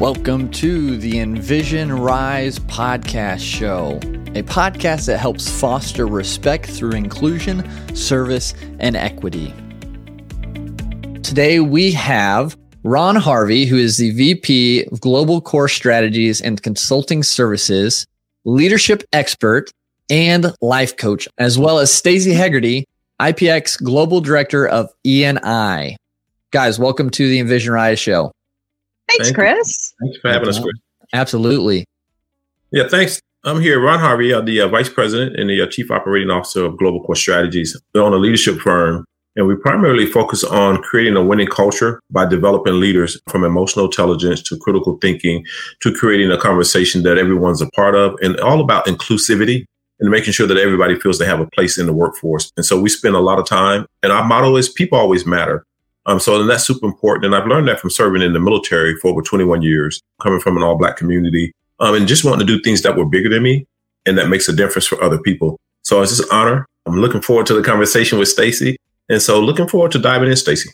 Welcome to the Envision Rise podcast show, a podcast that helps foster respect through inclusion, service, and equity. Today we have Ron Harvey, who is the VP of Global Core Strategies and Consulting Services, leadership expert, and life coach, as well as Staci Hegarty, IPX Global Director of E&I. Guys, welcome to the Envision Rise show. Thanks, Thank Chris. You. Thanks for having us, Chris. Absolutely. Yeah, thanks. I'm here, Ron Harvey, uh, the uh, Vice President and the uh, Chief Operating Officer of Global Core Strategies. We own a leadership firm, and we primarily focus on creating a winning culture by developing leaders from emotional intelligence to critical thinking to creating a conversation that everyone's a part of, and all about inclusivity and making sure that everybody feels they have a place in the workforce. And so we spend a lot of time, and our motto is people always matter. Um, so and that's super important. And I've learned that from serving in the military for over 21 years, coming from an all black community, um, and just wanting to do things that were bigger than me and that makes a difference for other people. So it's just an honor. I'm looking forward to the conversation with Staci. And so looking forward to diving in, Staci.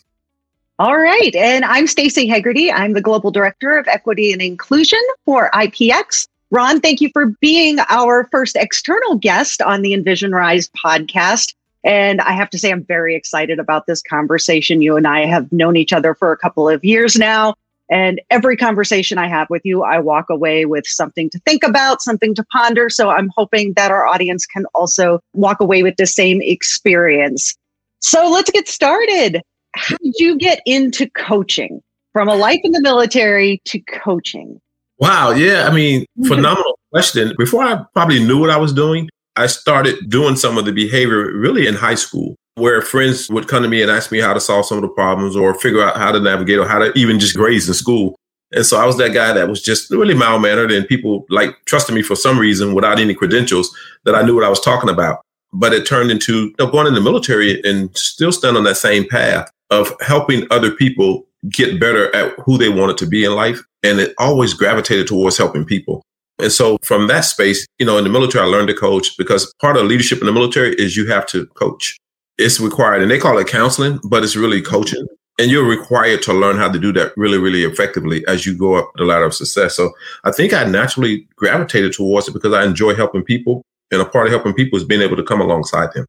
All right. And I'm Staci Hegarty. I'm the Global Director of Equity and Inclusion for IPX. Ron, thank you for being our first external guest on the Envision Rise podcast. And I have to say, I'm very excited about this conversation. You and I have known each other for a couple of years now. And every conversation I have with you, I walk away with something to think about, something to ponder. So I'm hoping that our audience can also walk away with the same experience. So let's get started. How did you get into coaching from a life in the military to coaching? Wow. Yeah. I mean, phenomenal question. Before I probably knew what I was doing, I started doing some of the behavior really in high school where friends would come to me and ask me how to solve some of the problems or figure out how to navigate or how to even just graze in school. And so I was that guy that was just really mild mannered and people like trusted me for some reason without any credentials that I knew what I was talking about. But it turned into you know, going in the military and still stand on that same path of helping other people get better at who they wanted to be in life. And it always gravitated towards helping people. And so from that space, you know, in the military, I learned to coach because part of leadership in the military is you have to coach. It's required and they call it counseling, but it's really coaching. And you're required to learn how to do that really, really effectively as you go up the ladder of success. So I think I naturally gravitated towards it because I enjoy helping people. And a part of helping people is being able to come alongside them.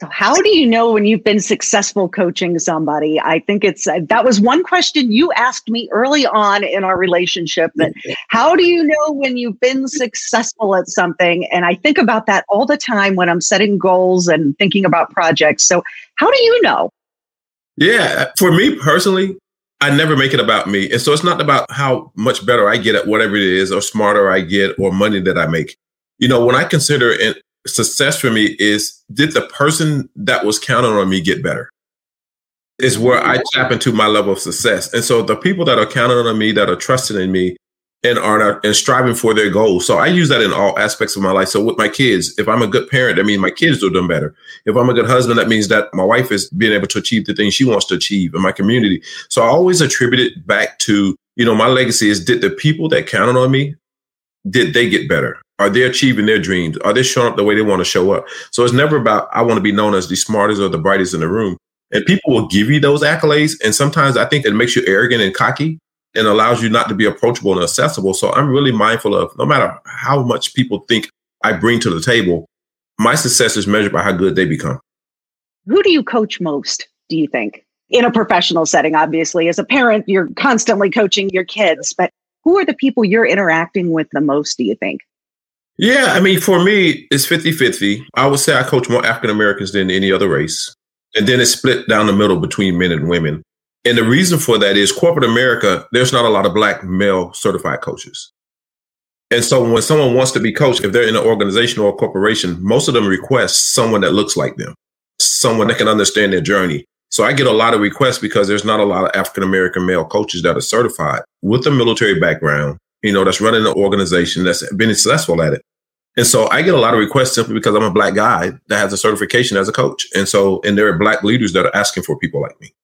So how do you know when you've been successful coaching somebody? I think it's uh, that was one question you asked me early on in our relationship that how do you know when you've been successful at something? And I think about that all the time when I'm setting goals and thinking about projects. So how do you know? Yeah, for me personally, I never make it about me. And so it's not about how much better I get at whatever it is or smarter I get or money that I make. You know, when I consider success for me is did the person that was counting on me get better? Is where I tap into my level of success. And so the people that are counting on me, that are trusting in me, and are and striving for their goals. So I use that in all aspects of my life. So with my kids, if I'm a good parent, that means my kids are doing better. If I'm a good husband, that means that my wife is being able to achieve the things she wants to achieve in my community. So I always attribute it back to, you know, my legacy is did the people that counted on me, did they get better? Are they achieving their dreams? Are they showing up the way they want to show up? So it's never about, I want to be known as the smartest or the brightest in the room. And people will give you those accolades. And sometimes I think it makes you arrogant and cocky and allows you not to be approachable and accessible. So I'm really mindful of no matter how much people think I bring to the table, my success is measured by how good they become. Who do you coach most, do you think? In a professional setting, obviously. As a parent, you're constantly coaching your kids, but who are the people you're interacting with the most, do you think? Yeah, I mean, for me, it's 50 50. I would say I coach more African Americans than any other race. And then it's split down the middle between men and women. And the reason for that is corporate America, there's not a lot of black male certified coaches. And so when someone wants to be coached, if they're in an organization or a corporation, most of them request someone that looks like them, someone that can understand their journey. So I get a lot of requests because there's not a lot of African American male coaches that are certified with a military background you know, that's running an organization that's been successful at it. And so I get a lot of requests simply because I'm a black guy that has a certification as a coach. And so, and there are black leaders that are asking for people like me.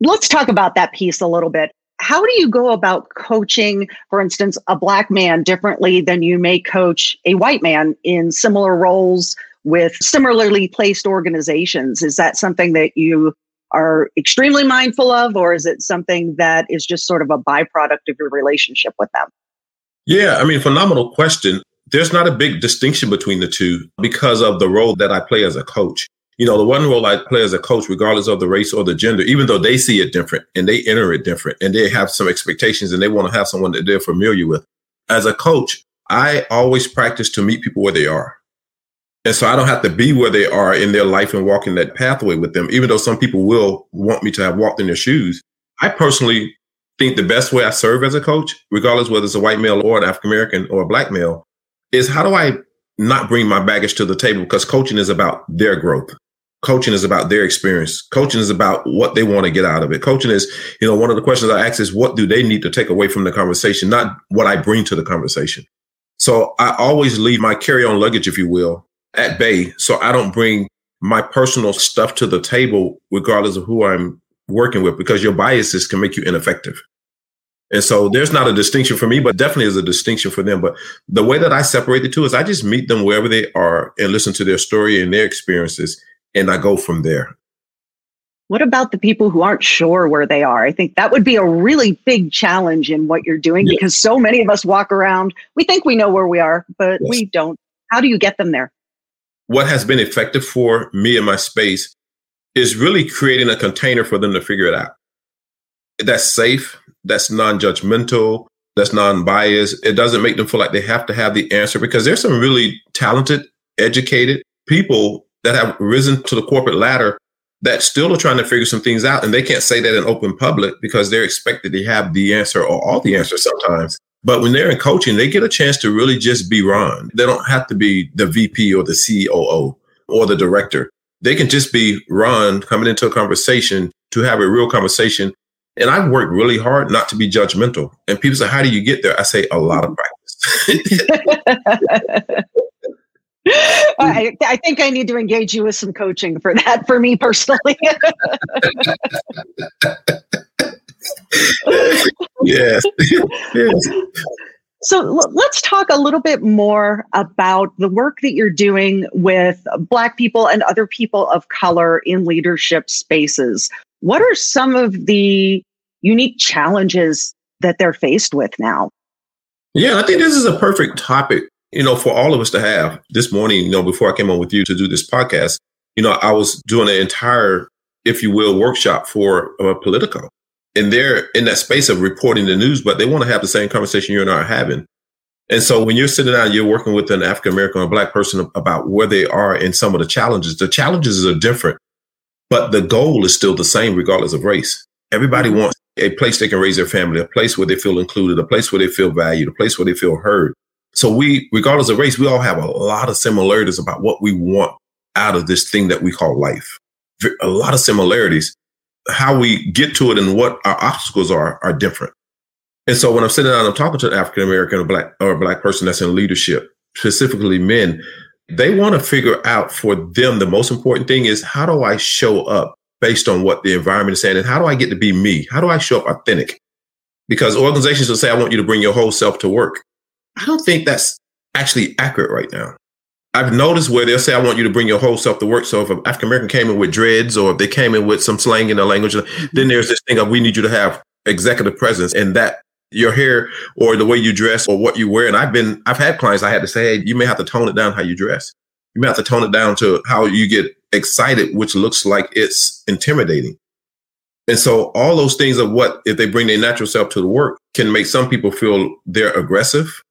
Let's talk about that piece a little bit. How do you go about coaching, for instance, a black man differently than you may coach a white man in similar roles with similarly placed organizations? Is that something that you are extremely mindful of, or is it something that is just sort of a byproduct of your relationship with them? Yeah, I mean, phenomenal question. There's not a big distinction between the two because of the role that I play as a coach. You know, the one role I play as a coach, regardless of the race or the gender, even though they see it different and they enter it different and they have some expectations and they want to have someone that they're familiar with. As a coach, I always practice to meet people where they are. And so I don't have to be where they are in their life and walk in that pathway with them, even though some people will want me to have walked in their shoes. I personally think the best way I serve as a coach, regardless whether it's a white male or an African American or a black male, is how do I not bring my baggage to the table? Because coaching is about their growth. Coaching is about their experience. Coaching is about what they want to get out of it. Coaching is, you know, one of the questions I ask is what do they need to take away from the conversation, not what I bring to the conversation. So I always leave my carry on luggage, if you will, at bay. So I don't bring my personal stuff to the table, regardless of who I'm working with, because your biases can make you ineffective. And so there's not a distinction for me, but definitely is a distinction for them. But the way that I separate the two is I just meet them wherever they are and listen to their story and their experiences, and I go from there. What about the people who aren't sure where they are? I think that would be a really big challenge in what you're doing yeah. because so many of us walk around, we think we know where we are, but yes. we don't. How do you get them there? what has been effective for me in my space is really creating a container for them to figure it out. That's safe, that's non judgmental, that's non biased. It doesn't make them feel like they have to have the answer because there's some really talented, educated people that have risen to the corporate ladder that still are trying to figure some things out. And they can't say that in open public because they're expected to have the answer or all the answers sometimes. But when they're in coaching, they get a chance to really just be Ron. They don't have to be the VP or the COO or the director. They can just be Ron coming into a conversation to have a real conversation. And I work really hard not to be judgmental. And people say, How do you get there? I say, A lot of practice. I, I, think I need to engage you with some coaching for that for me personally. yes. yes. So let's talk a little bit more about the work that you're doing with Black people and other people of color in leadership spaces. What are some of the unique challenges that they're faced with now? Yeah, I think this is a perfect topic, you know, for all of us to have. This morning, you know, before I came on with you to do this podcast, you know, I was doing an entire, if you will, workshop for uh, Politico and they're in that space of reporting the news, but they want to have the same conversation you and I are having. And so when you're sitting down, you're working with an African American or black person about where they are and some of the challenges. The challenges are different, but the goal is still the same regardless of race. Everybody mm-hmm. wants a place they can raise their family, a place where they feel included, a place where they feel valued, a place where they feel heard. So we, regardless of race, we all have a lot of similarities about what we want out of this thing that we call life. A lot of similarities how we get to it and what our obstacles are are different. And so when I'm sitting down, I'm talking to an African American or black or a black person that's in leadership, specifically men, they want to figure out for them the most important thing is how do I show up based on what the environment is saying and how do I get to be me? How do I show up authentic? Because organizations will say, I want you to bring your whole self to work. I don't think that's actually accurate right now. I've noticed where they'll say, I want you to bring your whole self to work. So if an African American came in with dreads or if they came in with some slang in their language, mm-hmm. then there's this thing of we need you to have executive presence and that your hair or the way you dress or what you wear. And I've been, I've had clients I had to say, hey, you may have to tone it down how you dress. You may have to tone it down to how you get excited, which looks like it's intimidating. And so all those things of what, if they bring their natural self to the work, can make some people feel they're aggressive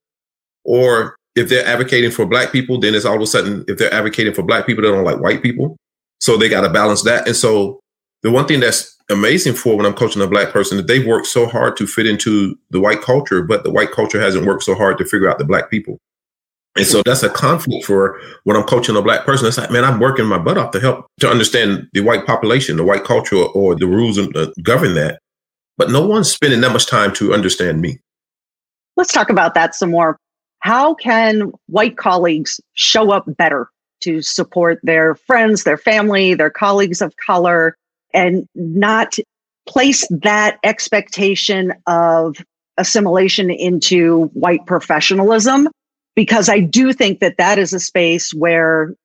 or if they're advocating for black people, then it's all of a sudden, if they're advocating for black people, they don't like white people. So they got to balance that. And so the one thing that's amazing for when I'm coaching a black person is they've worked so hard to fit into the white culture, but the white culture hasn't worked so hard to figure out the black people. And so that's a conflict for when I'm coaching a black person. It's like, man, I'm working my butt off to help to understand the white population, the white culture, or the rules that uh, govern that. But no one's spending that much time to understand me. Let's talk about that some more how can white colleagues show up better to support their friends, their family, their colleagues of color, and not place that expectation of assimilation into white professionalism? Because I do think that that is a space where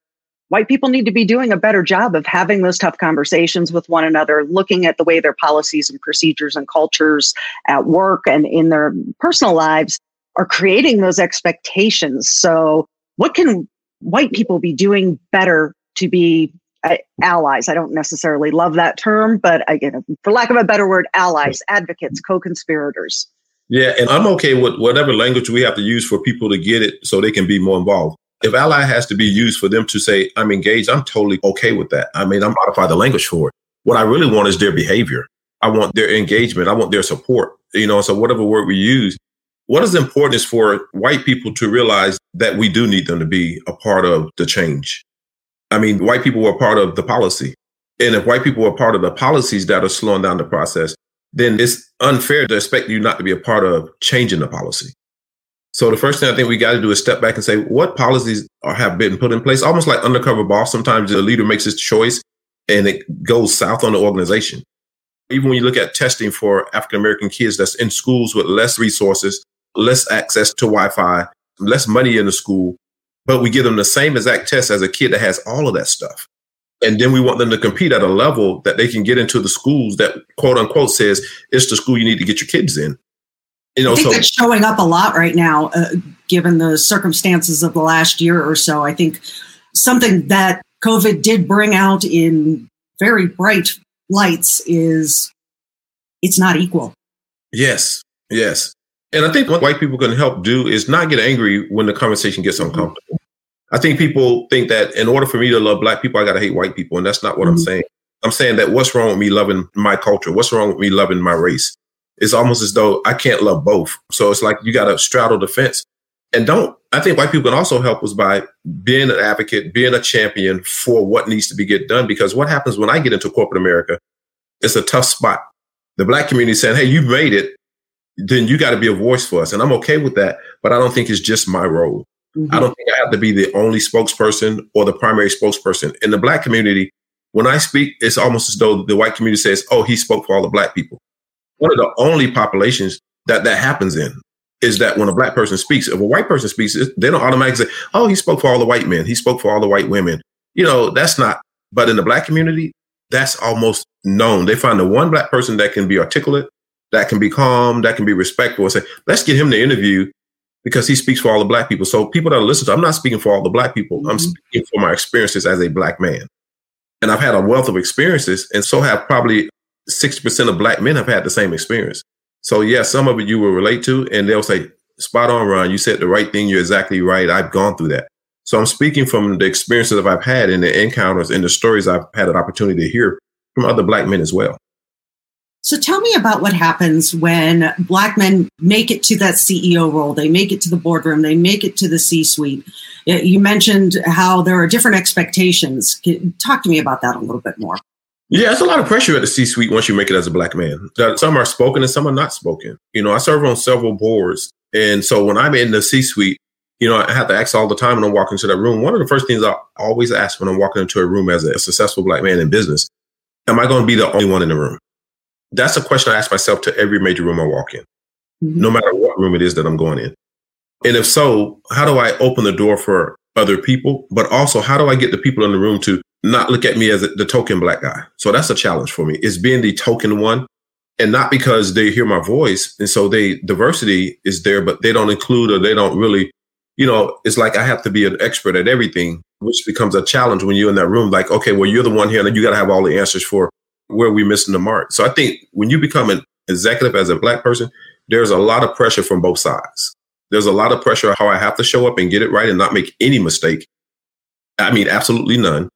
white people need to be doing a better job of having those tough conversations with one another, looking at the way their policies and procedures and cultures at work and in their personal lives are creating those expectations. So, what can white people be doing better to be allies? I don't necessarily love that term, but again, for lack of a better word, allies, advocates, co conspirators. Yeah, and I'm okay with whatever language we have to use for people to get it so they can be more involved. If ally has to be used for them to say, I'm engaged, I'm totally okay with that. I mean, I'm modify the language for it. What I really want is their behavior. I want their engagement. I want their support. You know, so whatever word we use, what is important is for white people to realize that we do need them to be a part of the change. I mean, white people were part of the policy. And if white people were part of the policies that are slowing down the process, then it's unfair to expect you not to be a part of changing the policy. So the first thing I think we got to do is step back and say what policies are, have been put in place. Almost like undercover boss. Sometimes the leader makes his choice and it goes south on the organization. Even when you look at testing for African American kids that's in schools with less resources, less access to Wi-Fi, less money in the school, but we give them the same exact test as a kid that has all of that stuff. And then we want them to compete at a level that they can get into the schools that quote unquote says it's the school you need to get your kids in. You know, I think so, that's showing up a lot right now, uh, given the circumstances of the last year or so. I think something that COVID did bring out in very bright lights is it's not equal. Yes, yes. And I think what white people can help do is not get angry when the conversation gets mm-hmm. uncomfortable. I think people think that in order for me to love black people, I got to hate white people. And that's not what mm-hmm. I'm saying. I'm saying that what's wrong with me loving my culture? What's wrong with me loving my race? It's almost as though I can't love both. So it's like you got to straddle the fence. And don't, I think white people can also help us by being an advocate, being a champion for what needs to be get done. Because what happens when I get into corporate America, it's a tough spot. The black community saying, Hey, you made it. Then you got to be a voice for us. And I'm okay with that. But I don't think it's just my role. Mm-hmm. I don't think I have to be the only spokesperson or the primary spokesperson. In the black community, when I speak, it's almost as though the white community says, Oh, he spoke for all the black people one of the only populations that that happens in is that when a black person speaks, if a white person speaks, they don't automatically say, "Oh, he spoke for all the white men. He spoke for all the white women." You know, that's not. But in the black community, that's almost known. They find the one black person that can be articulate, that can be calm, that can be respectful, and say, "Let's get him to interview." Because he speaks for all the black people. So people that are listen to, I'm not speaking for all the black people. Mm-hmm. I'm speaking for my experiences as a black man. And I've had a wealth of experiences, and so have probably 60% of black men have had the same experience. So yeah, some of it you will relate to and they'll say, spot on, Ron, you said the right thing. You're exactly right. I've gone through that. So I'm speaking from the experiences that I've had and the encounters and the stories I've had an opportunity to hear from other black men as well. So tell me about what happens when black men make it to that CEO role. They make it to the boardroom. They make it to the C suite. Uh, you mentioned how there are different expectations. Talk to me about that a little bit more. Yeah, it's a lot of pressure at the C suite once you make it as a black man. Uh, some are spoken and some are not spoken. You know, I serve on several boards. And so when I'm in the C suite, you know, I have to ask all the time when I'm walking into that room. One of the first things I always ask when I'm walking into a room as a successful black man in business, am I going to be the only one in the room? That's a question I ask myself to every major room I walk in, mm-hmm. no matter what room it is that I'm going in. And if so, how do I open the door for other people? But also, how do I get the people in the room to not look at me as the token black guy. So that's a challenge for me. Is being the token one and not because they hear my voice. And so they diversity is there, but they don't include or they don't really, you know, it's like I have to be an expert at everything, which becomes a challenge when you're in that room. Like, okay, well, you're the one here and you got to have all the answers for where we missing the mark. So I think when you become an executive as a black person, there's a lot of pressure from both sides. There's a lot of pressure how I have to show up and get it right and not make any mistake. I mean, absolutely none.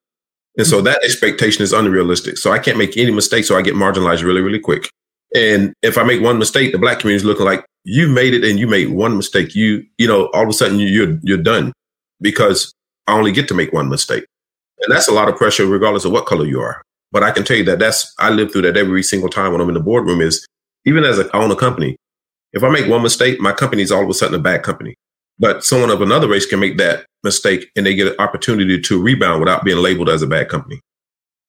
And so that expectation is unrealistic. So I can't make any mistake. So I get marginalized really, really quick. And if I make one mistake, the black community is looking like you made it and you made one mistake. You, you know, all of a sudden you're, you're done because I only get to make one mistake. And that's a lot of pressure regardless of what color you are. But I can tell you that that's, I live through that every single time when I'm in the boardroom is even as a, I own a company. If I make one mistake, my company is all of a sudden a bad company. But someone of another race can make that mistake and they get an opportunity to rebound without being labeled as a bad company.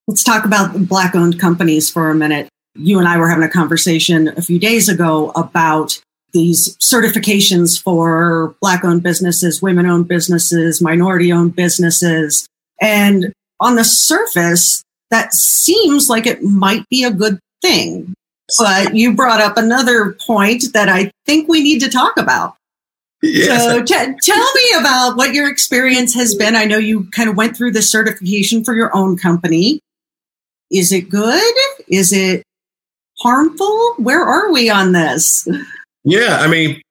Let's talk about black owned companies for a minute. You and I were having a conversation a few days ago about these certifications for black owned businesses, women owned businesses, minority owned businesses. And on the surface, that seems like it might be a good thing. But you brought up another point that I think we need to talk about. Yes. So t- tell me about what your experience has been. I know you kind of went through the certification for your own company. Is it good? Is it harmful? Where are we on this? Yeah, I mean,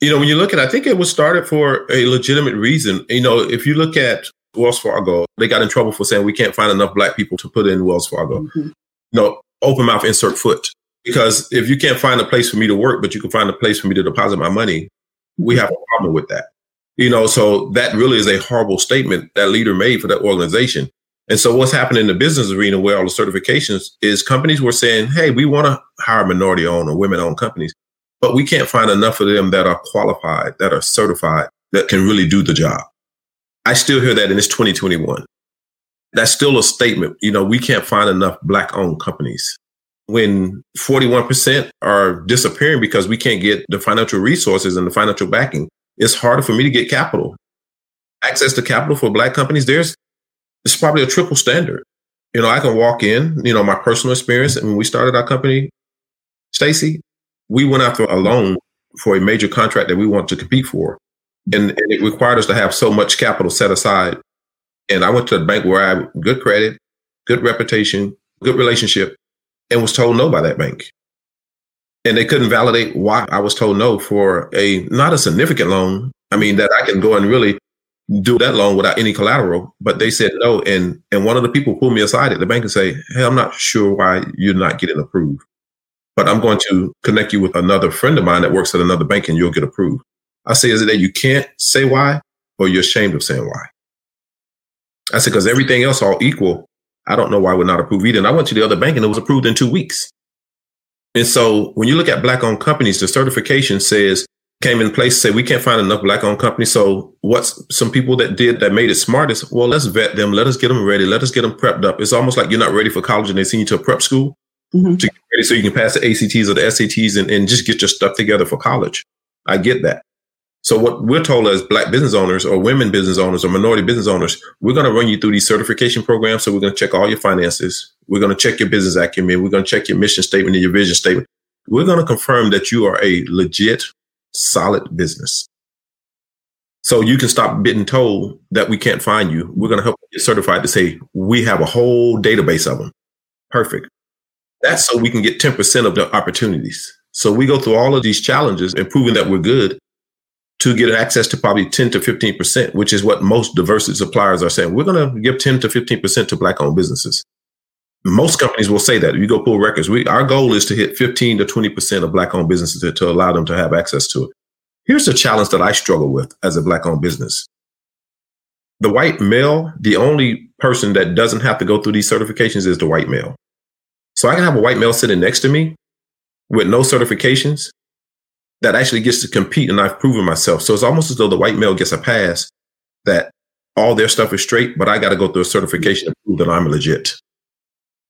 you know, when you look at, I think it was started for a legitimate reason. You know, if you look at Wells Fargo, they got in trouble for saying we can't find enough black people to put in Wells Fargo. Mm-hmm. No, open mouth, insert foot. Because if you can't find a place for me to work, but you can find a place for me to deposit my money, we have a problem with that. You know, so that really is a horrible statement that leader made for that organization. And so what's happening in the business arena where all the certifications is companies were saying, Hey, we want to hire minority owned or women owned companies, but we can't find enough of them that are qualified, that are certified, that can really do the job. I still hear that in this 2021. That's still a statement. You know, we can't find enough black owned companies when 41% are disappearing because we can't get the financial resources and the financial backing. It's harder for me to get capital. Access to capital for black companies, there's it's probably a triple standard. You know, I can walk in, you know, my personal experience. And when we started our company, Staci, we went after a loan for a major contract that we want to compete for. And, and, it required us to have so much capital set aside. And I went to a bank where I had good credit, good reputation, good relationship, and was told no by that bank. And they couldn't validate why I was told no for a not a significant loan. I mean, that I can go and really do that loan without any collateral. But they said no. And and one of the people pulled me aside at the bank and say, Hey, I'm not sure why you're not getting approved. But I'm going to connect you with another friend of mine that works at another bank and you'll get approved. I say, is it that you can't say why or you're ashamed of saying why? I said, because everything else all equal, I don't know why we're not approved either. And I went to the other bank and it was approved in two weeks. And so when you look at black owned companies, the certification says came in place, say we can't find enough black owned companies. So what's some people that did that made it smartest? Well, let's vet them. Let us get them ready. Let us get them prepped up. It's almost like you're not ready for college and they send you to a prep school mm-hmm. to get ready so you can pass the ACTs or the SATs and, and just get your stuff together for college. I get that. So what we're told as black business owners or women business owners or minority business owners, we're going to run you through these certification programs. So we're going to check all your finances. We're going to check your business acumen. We're going to check your mission statement and your vision statement. We're going to confirm that you are a legit, solid business. So you can stop being told that we can't find you. We're going to help you get certified to say we have a whole database of them. Perfect. That's so we can get 10% of the opportunities. So we go through all of these challenges and proving that we're good to get access to probably 10 to 15%, which is what most diversity suppliers are saying. We're going to give 10 to 15% to black owned businesses. Most companies will say that. If you go pull records, we, our goal is to hit 15 to 20% of black owned businesses to, to allow them to have access to it. Here's the challenge that I struggle with as a black owned business. The white male, the only person that doesn't have to go through these certifications is the white male. So I can have a white male sitting next to me with no certifications that actually gets to compete and I've proven myself. So it's almost as though the white male gets a pass that all their stuff is straight, but I got to go through a certification to prove that I'm legit.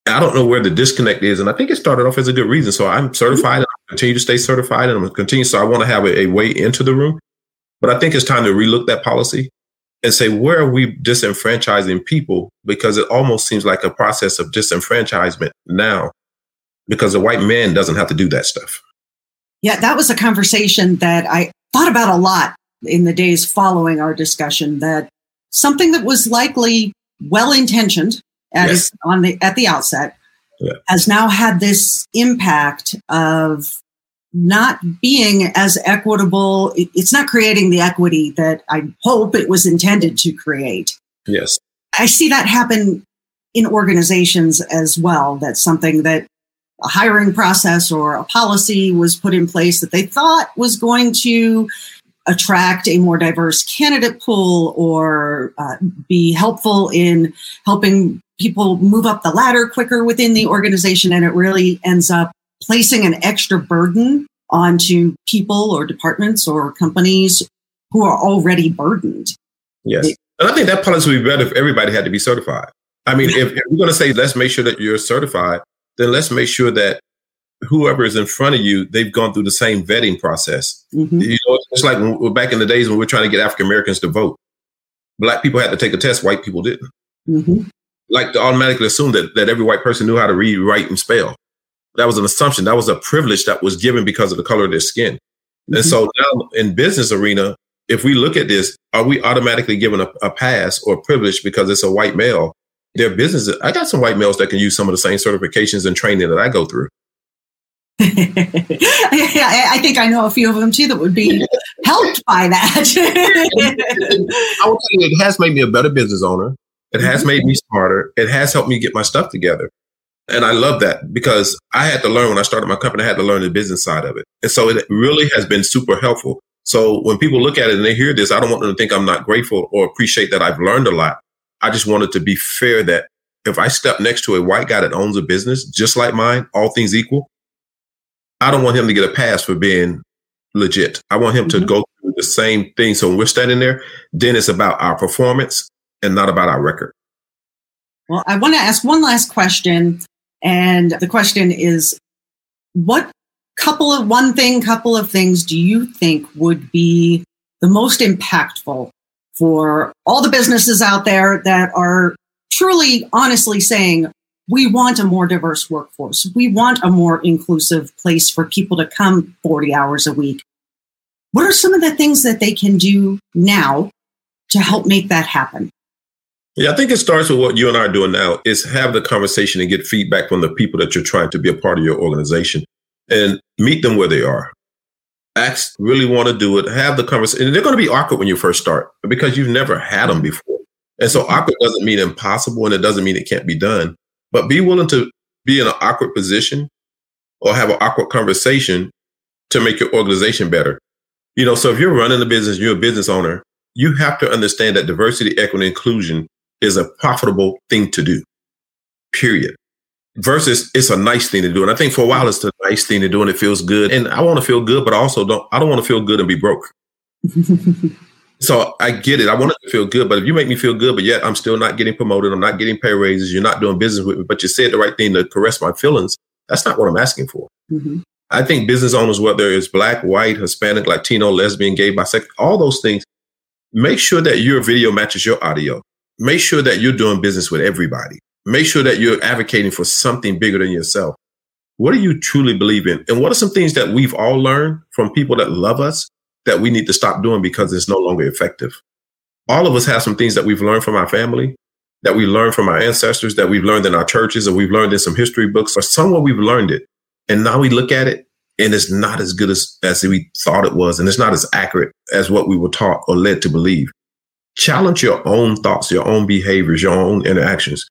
I don't know where the disconnect is. And I think it started off as a good reason. So I'm certified and I continue to stay certified and I'm going to continue. So I want to have a, a way into the room. But I think it's time to relook that policy and say, where are we disenfranchising people? Because it almost seems like a process of disenfranchisement now because the white man doesn't have to do that stuff. Yeah, that was a conversation that I thought about a lot in the days following our discussion that something that was likely well intentioned at, yes. on the at the outset yeah. has now had this impact of not being as equitable. It's not creating the equity that I hope it was intended to create. Yes. I see that happen in organizations as well. That's something that a hiring process or a policy was put in place that they thought was going to attract a more diverse candidate pool or uh, be helpful in helping people move up the ladder quicker within the organization. And it really ends up placing an extra burden onto people or departments or companies who are already burdened. Yes. and I think that policy would be better if everybody had to be certified. I mean, if, if we're going to say, let's make sure that you're certified, then let's make sure that whoever is in front of you, they've gone through the same vetting process. Mm-hmm. You know, it's like when, back in the days when we are trying to get African Americans to vote. Black people had to take a test, white people didn't. Mm-hmm. Like to automatically assume that, that every white person knew how to read, write, and spell. That was an assumption. That was a privilege that was given because of the color of their skin. Mm-hmm. And so now in business arena, if we look at this, are we automatically given a, a pass or privilege because it's a white male? Their business, I got some white males that can use some of the same certifications and training that I go through. yeah, I think I know a few of them too that would be helped by that. I will tell you, it has made me a better business owner. It has mm-hmm. made me smarter. It has helped me get my stuff together. And I love that because I had to learn when I started my company, I had to learn the business side of it. And so it really has been super helpful. So when people look at it and they hear this, I don't want them to think I'm not grateful or appreciate that I've learned a lot. I just wanted to be fair that if I step next to a white guy that owns a business just like mine, all things equal, I don't want him to get a pass for being legit. I want him mm-hmm. to go through the same thing. So when we're standing there, then it's about our performance and not about our record. Well, I want to ask one last question. And the question is what couple of one thing, couple of things do you think would be the most impactful for all the businesses out there that are truly honestly saying, we want a more diverse workforce. We want a more inclusive place for people to come 40 hours a week. What are some of the things that they can do now to help make that happen? Yeah, I think it starts with what you and I are doing now is have the conversation and get feedback from the people that you're trying to be a part of your organization and meet them where they are. Ask, really want to do it, have the conversation. And they're going to be awkward when you first start because you've never had them before. And so awkward doesn't mean impossible and it doesn't mean it can't be done but be willing to be in an awkward position or have an awkward conversation to make your organization better. You know, so if you're running a business, you're a business owner, you have to understand that diversity, equity, inclusion is a profitable thing to do, period. Versus it's a nice thing to do. And I think for a while it's a nice thing to do and it feels good. And I want to feel good, but I also don't, I don't want to feel good and be broke. So I get it. I want it to feel good, but if you make me feel good, but yet I'm still not getting promoted, I'm not getting pay raises, you're not doing business with me, but you said the right thing to caress my feelings, that's not what I'm asking for. Mm-hmm. I think business owners, whether it's black, white, Hispanic, Latino, lesbian, gay, bisexual, all those things, make sure that your video matches your audio. Make sure that you're doing business with everybody. Make sure that you're advocating for something bigger than yourself. What do you truly believe in? And what are some things that we've all learned from people that love us that we need to stop doing because it's no longer effective. All of us have some things that we've learned from our family, that we learned from our ancestors, that we've learned in our churches, or we've learned in some history books, or somewhere we've learned it. And now we look at it and it's not as good as, as we thought it was. And it's not as accurate as what we were taught or led to believe. Challenge your own thoughts, your own behaviors, your own interactions.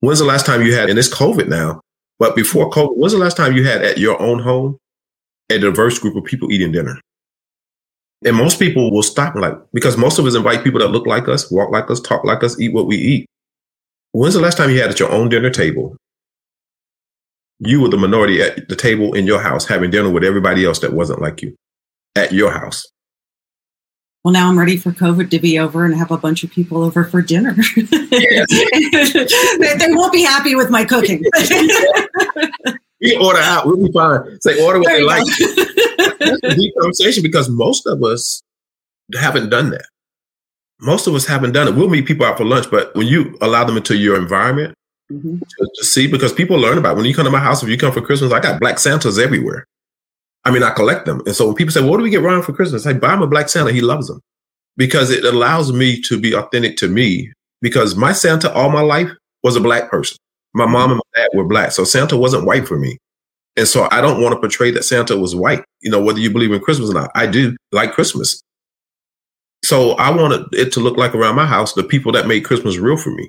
When's the last time you had, and it's COVID now, but before COVID, when's the last time you had at your own home a diverse group of people eating dinner? And most people will stop like, because most of us invite people that look like us, walk like us, talk like us, eat what we eat. When's the last time you had at your own dinner table? You were the minority at the table in your house having dinner with everybody else that wasn't like you at your house. Well, now I'm ready for COVID to be over and have a bunch of people over for dinner. they, they won't be happy with my cooking. we order out. We'll be fine. Say order what they like. That's a deep conversation because most of us haven't done that. Most of us haven't done it. We'll meet people out for lunch, but when you allow them into your environment mm-hmm. to, to, see, because people learn about it. when you come to my house, if you come for Christmas, I got black Santas everywhere. I mean, I collect them. And so when people say, well, what do we get Ron for Christmas? I buy him a black Santa. He loves them because it allows me to be authentic to me because my Santa all my life was a black person. My mom and my dad were black. So Santa wasn't white for me. And so I don't want to portray that Santa was white, you know, whether you believe in Christmas or not. I do like Christmas. So I wanted it to look like around my house, the people that made Christmas real for me.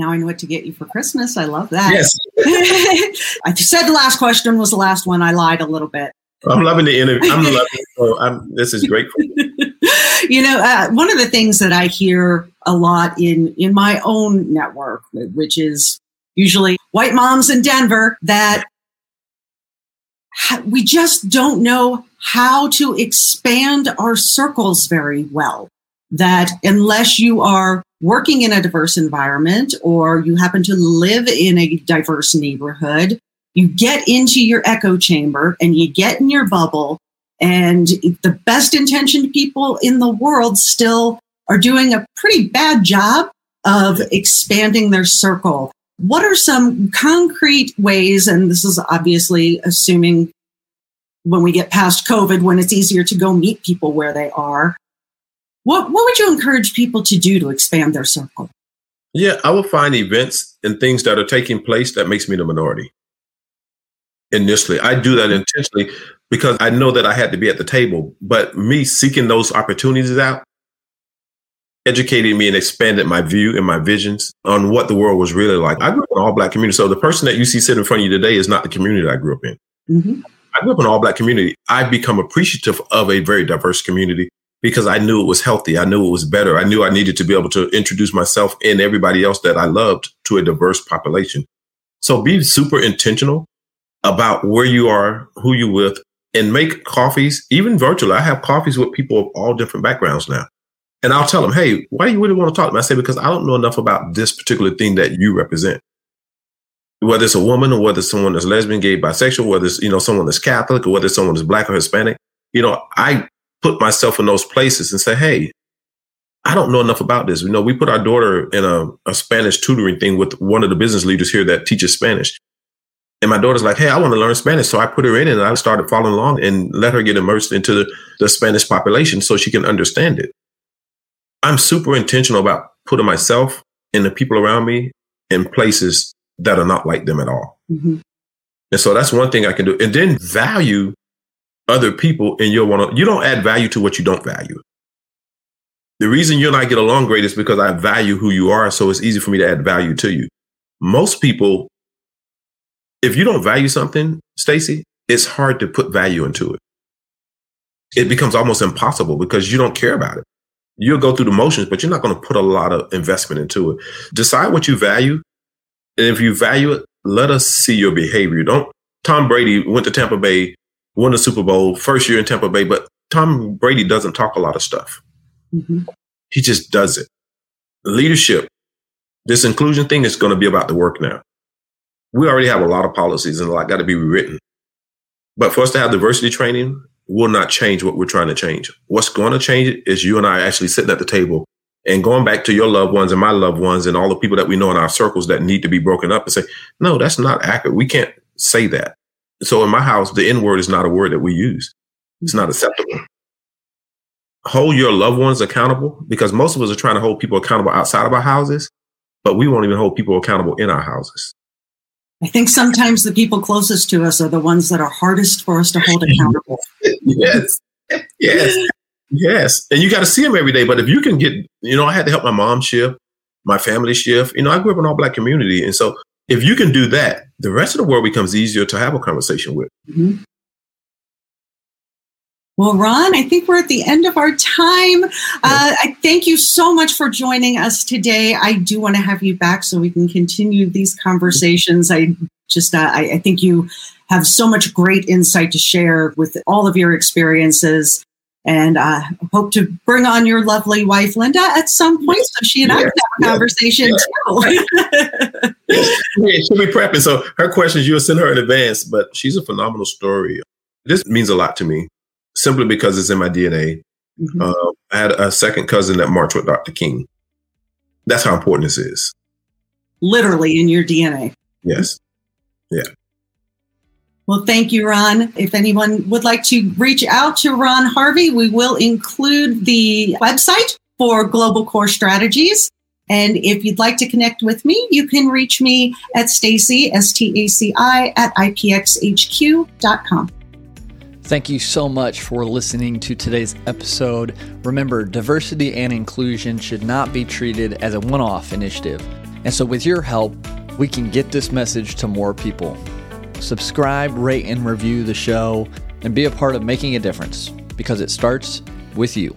Now I know what to get you for Christmas. I love that. Yes. I said the last question was the last one. I lied a little bit. I'm loving the interview. I'm loving it. So I'm, this is great. you know, uh, one of the things that I hear a lot in in my own network, which is usually white moms in Denver, that we just don't know how to expand our circles very well. That unless you are working in a diverse environment or you happen to live in a diverse neighborhood, you get into your echo chamber and you get in your bubble and the best intentioned people in the world still are doing a pretty bad job of expanding their circle. What are some concrete ways, and this is obviously assuming when we get past COVID, when it's easier to go meet people where they are, what, what would you encourage people to do to expand their circle? Yeah, I will find events and things that are taking place that makes me the minority. Initially, I do that intentionally because I know that I had to be at the table. But me seeking those opportunities out educated me and expanded my view and my visions on what the world was really like. I grew up in an all black community. So the person that you see sitting in front of you today is not the community that I grew up in. Mm-hmm. I grew up in an all black community. I've become appreciative of a very diverse community because I knew it was healthy. I knew it was better. I knew I needed to be able to introduce myself and everybody else that I loved to a diverse population. So be super intentional about where you are, who you with, and make coffees, even virtually. I have coffees with people of all different backgrounds now. And I'll tell them, hey, why do you really want to talk to me? I say, because I don't know enough about this particular thing that you represent. Whether it's a woman or whether it's someone that's lesbian, gay, bisexual, whether it's, you know, someone that's Catholic or whether it's someone that's black or Hispanic, you know, I put myself in those places and say, hey, I don't know enough about this. You know, we put our daughter in a, a Spanish tutoring thing with one of the business leaders here that teaches Spanish. And my daughter's like, hey, I want to learn Spanish. So I put her in and I started following along and let her get immersed into the, the Spanish population so she can understand it. I'm super intentional about putting myself and the people around me in places that are not like them at all. Mm-hmm. And so that's one thing I can do. And then value other people in your one. You don't add value to what you don't value. The reason you and I get along great is because I value who you are. So it's easy for me to add value to you. Most people, if you don't value something, Staci, it's hard to put value into it. It becomes almost impossible because you don't care about it you'll go through the motions, but you're not going to put a lot of investment into it. Decide what you value. And if you value it, let us see your behavior. Don't Tom Brady went to Tampa Bay, won the Super Bowl, first year in Tampa Bay, but Tom Brady doesn't talk a lot of stuff. Mm-hmm. He just does it. Leadership, this inclusion thing is going to be about the work now. We already have a lot of policies and a lot got to be rewritten. But for us to have diversity training, will not change what we're trying to change. What's going to change is you and I actually sitting at the table and going back to your loved ones and my loved ones and all the people that we know in our circles that need to be broken up and say, no, that's not accurate. We can't say that. So in my house, the N word is not a word that we use. It's not hmm. acceptable. Hold your loved ones accountable because most of us are trying to hold people accountable outside of our houses, but we won't even hold people accountable in our houses. I think sometimes the people closest to us are the ones that are hardest for us to hold accountable. yes, yes, yes. And you got to see them every day. But if you can get, you know, I had to help my mom shift, my family shift. You know, I grew up in an all black community. And so if you can do that, the rest of the world becomes easier to have a conversation with. Mm-hmm. Well, Ron, I think we're at the end of our time. Uh, I thank you so much for joining us today. I do want to have you back so we can continue these conversations. I just, uh, I, I think you have so much great insight to share with all of your experiences. And I hope to bring on your lovely wife, Linda, at some point so she and I can have a conversation too. yeah, she'll be prepping. So her questions, you'll send her in advance, but she's a phenomenal story. This means a lot to me simply because it's in my DNA. Mm-hmm. Uh, I had a second cousin that marched with Dr. King. That's how important this is. Literally in your DNA. Yes. Yeah. Well, thank you, Ron. If anyone would like to reach out to Ron Harvey, we will include the website for Global Core Strategies. And if you'd like to connect with me, you can reach me at Staci, S T A C I, at IPXHQ.com. Thank you so much for listening to today's episode. Remember, diversity and inclusion should not be treated as a one off initiative. And so, with your help, we can get this message to more people. Subscribe, rate, and review the show, and be a part of making a difference because it starts with you.